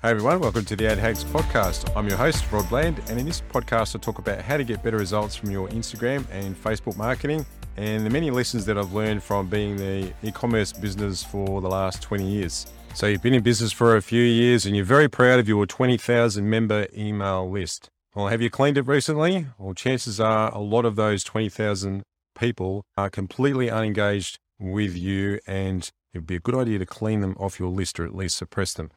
Hey everyone, welcome to the Ad Hacks podcast. I'm your host, Rod Bland, and in this podcast, I talk about how to get better results from your Instagram and Facebook marketing and the many lessons that I've learned from being the e commerce business for the last 20 years. So, you've been in business for a few years and you're very proud of your 20,000 member email list. Well, have you cleaned it recently? Well, chances are a lot of those 20,000 people are completely unengaged with you, and it would be a good idea to clean them off your list or at least suppress them.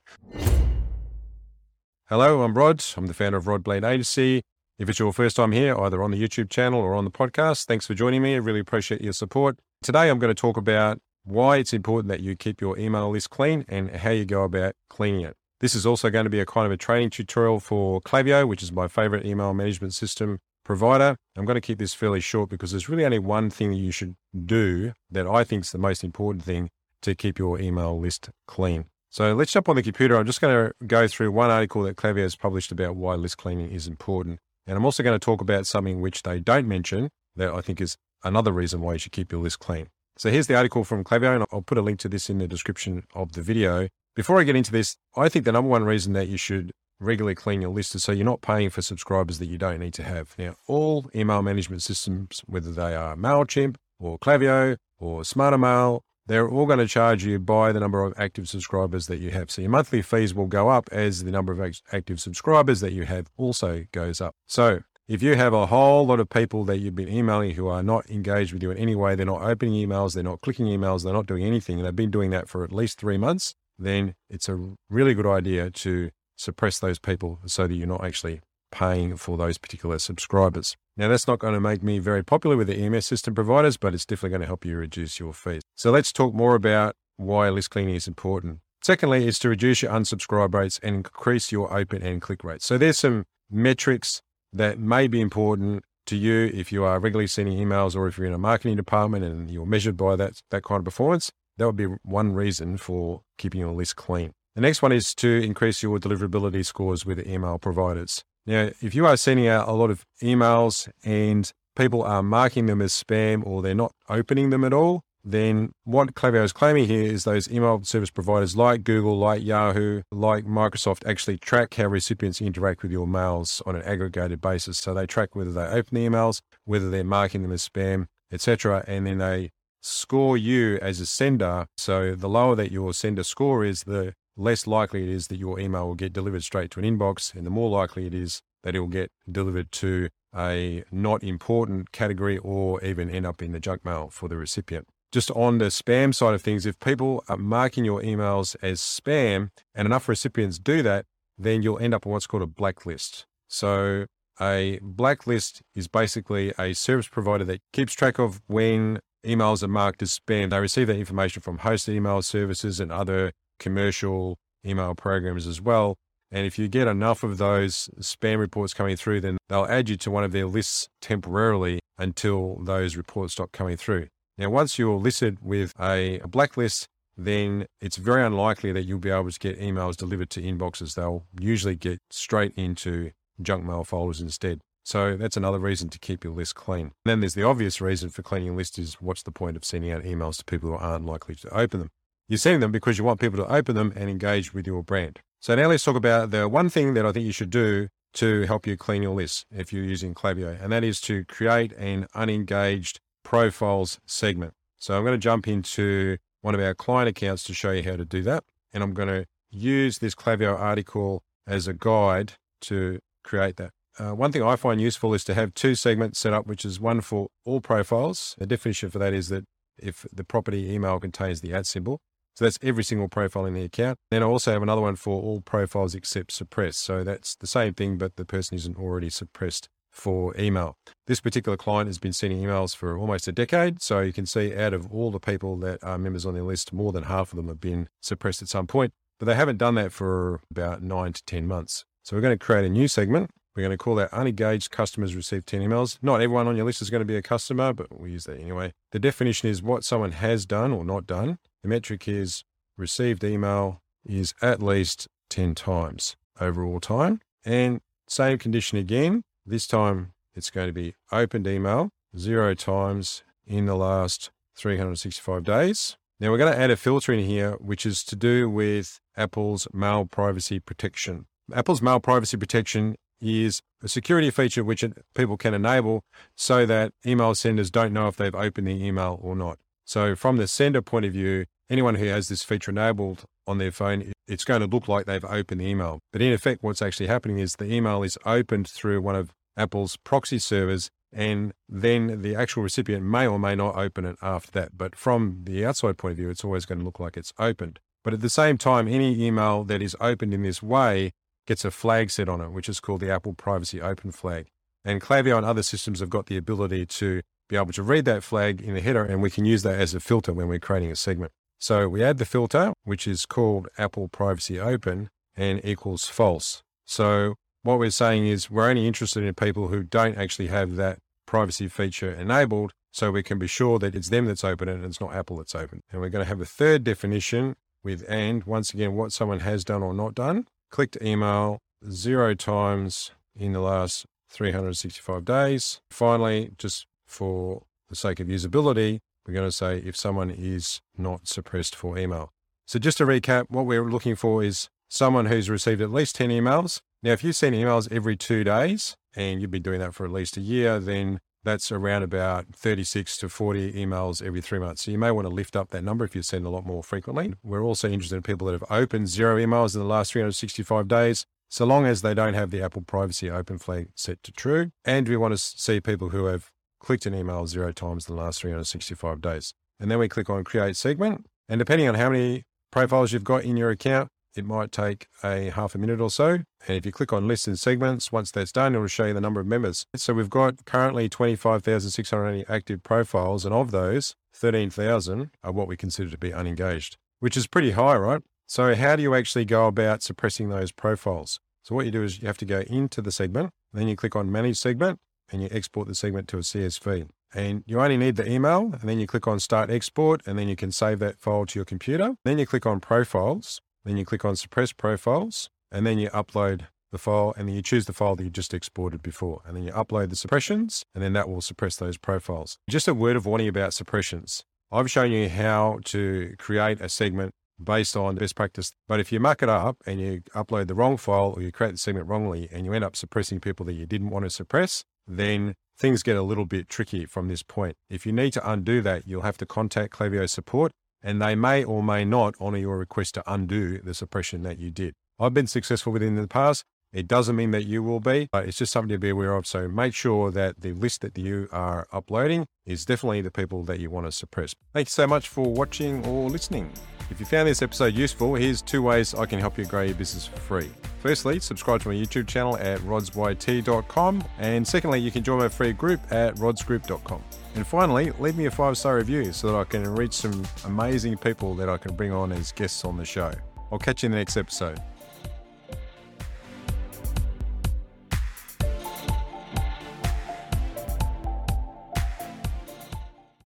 Hello, I'm Rod. I'm the founder of Rod Bland Agency. If it's your first time here, either on the YouTube channel or on the podcast, thanks for joining me. I really appreciate your support. Today, I'm going to talk about why it's important that you keep your email list clean and how you go about cleaning it. This is also going to be a kind of a training tutorial for Klaviyo, which is my favorite email management system provider. I'm going to keep this fairly short because there's really only one thing that you should do that I think is the most important thing to keep your email list clean. So let's jump on the computer. I'm just going to go through one article that Klaviyo has published about why list cleaning is important. And I'm also going to talk about something which they don't mention that I think is another reason why you should keep your list clean. So here's the article from Klaviyo, and I'll put a link to this in the description of the video. Before I get into this, I think the number one reason that you should regularly clean your list is so you're not paying for subscribers that you don't need to have. Now, all email management systems, whether they are MailChimp or Klaviyo or SmarterMail they're all going to charge you by the number of active subscribers that you have. So your monthly fees will go up as the number of active subscribers that you have also goes up. So if you have a whole lot of people that you've been emailing who are not engaged with you in any way, they're not opening emails, they're not clicking emails, they're not doing anything, and they've been doing that for at least three months, then it's a really good idea to suppress those people so that you're not actually paying for those particular subscribers. Now, that's not going to make me very popular with the EMS system providers, but it's definitely going to help you reduce your fees. So let's talk more about why list cleaning is important. Secondly, is to reduce your unsubscribe rates and increase your open and click rates. So there's some metrics that may be important to you if you are regularly sending emails or if you're in a marketing department and you're measured by that, that kind of performance. That would be one reason for keeping your list clean. The next one is to increase your deliverability scores with email providers. Now, if you are sending out a lot of emails and people are marking them as spam or they're not opening them at all, then what Klaviyo is claiming here is those email service providers like Google, like Yahoo, like Microsoft actually track how recipients interact with your mails on an aggregated basis. So they track whether they open the emails, whether they're marking them as spam, etc., and then they score you as a sender. So the lower that your sender score is, the less likely it is that your email will get delivered straight to an inbox, and the more likely it is that it will get delivered to a not important category or even end up in the junk mail for the recipient. Just on the spam side of things, if people are marking your emails as spam and enough recipients do that, then you'll end up on what's called a blacklist. So, a blacklist is basically a service provider that keeps track of when emails are marked as spam. They receive that information from hosted email services and other commercial email programs as well. And if you get enough of those spam reports coming through, then they'll add you to one of their lists temporarily until those reports stop coming through. Now, once you're listed with a, blacklist, then it's very unlikely that you'll be able to get emails delivered to inboxes. They'll usually get straight into junk mail folders instead. So that's another reason to keep your list clean. And then there's the obvious reason for cleaning your list is what's the point of sending out emails to people who aren't likely to open them? You're sending them because you want people to open them and engage with your brand. So now let's talk about the one thing that I think you should do to help you clean your list if you're using Klaviyo, and that is to create an unengaged profiles segment. So I'm going to jump into one of our client accounts to show you how to do that. And I'm going to use this Klaviyo article as a guide to create that. Uh, one thing I find useful is to have two segments set up, which is one for all profiles. The definition for that is that if the property email contains the at symbol, so that's every single profile in the account. Then I also have another one for all profiles except suppressed. So that's the same thing, but the person isn't already suppressed for email. This particular client has been sending emails for almost a decade. So you can see out of all the people that are members on their list, more than half of them have been suppressed at some point, but they haven't done that for about nine to 10 months. So we're going to create a new segment. We're going to call that unengaged customers receive 10 emails. Not everyone on your list is going to be a customer, but we use that anyway. The definition is what someone has done or not done. The metric is received email is at least 10 times overall time. And same condition again. This time it's going to be opened email zero times in the last 365 days. Now we're going to add a filter in here, which is to do with Apple's Mail Privacy Protection. Apple's Mail Privacy Protection is a security feature which people can enable so that email senders don't know if they've opened the email or not. So, from the sender point of view, anyone who has this feature enabled on their phone, it's going to look like they've opened the email. But in effect, what's actually happening is the email is opened through one of Apple's proxy servers, and then the actual recipient may or may not open it after that. But from the outside point of view, it's always going to look like it's opened. But at the same time, any email that is opened in this way gets a flag set on it, which is called the Apple Privacy Open flag. And Klaviyo and other systems have got the ability to be able to read that flag in the header, and we can use that as a filter when we're creating a segment. So we add the filter, which is called Apple Privacy Open and equals false. So what we're saying is we're only interested in people who don't actually have that privacy feature enabled. So we can be sure that it's them that's open and it's not Apple that's open. And we're going to have a third definition with and once again, what someone has done or not done. Clicked email zero times in the last 365 days. Finally, just for the sake of usability, we're going to say if someone is not suppressed for email. So just to recap, what we're looking for is someone who's received at least 10 emails. Now, if you send emails every two days and you've been doing that for at least a year, then that's around about 36 to 40 emails every three months. So you may want to lift up that number if you send a lot more frequently. We're also interested in people that have opened zero emails in the last 365 days, so long as they don't have the Apple Privacy Open flag set to true. And we want to see people who have clicked an email zero times in the last 365 days. And then we click on Create Segment. And depending on how many profiles you've got in your account, it might take a half a minute or so. And if you click on list and segments, once that's done, it'll show you the number of members. So we've got currently 25,680 active profiles, and of those, 13,000 are what we consider to be unengaged, which is pretty high, right? So how do you actually go about suppressing those profiles? So what you do is you have to go into the segment, then you click on manage segment and you export the segment to a CSV. And you only need the email, and then you click on start export, and then you can save that file to your computer. Then you click on profiles, then you click on suppress profiles and then you upload the file and then you choose the file that you just exported before. And then you upload the suppressions and then that will suppress those profiles. Just a word of warning about suppressions. I've shown you how to create a segment based on best practice. But if you muck it up and you upload the wrong file or you create the segment wrongly and you end up suppressing people that you didn't want to suppress, then things get a little bit tricky from this point. If you need to undo that, you'll have to contact Klaviyo support and they may or may not honor your request to undo the suppression that you did. I've been successful with it in the past. It doesn't mean that you will be, but it's just something to be aware of. So make sure that the list that you are uploading is definitely the people that you want to suppress. Thank you so much for watching or listening. If you found this episode useful, here's two ways I can help you grow your business for free. Firstly, subscribe to my YouTube channel at rodsyt.com. And secondly, you can join my free group at rodsgroup.com. And finally, leave me a five star review so that I can reach some amazing people that I can bring on as guests on the show. I'll catch you in the next episode.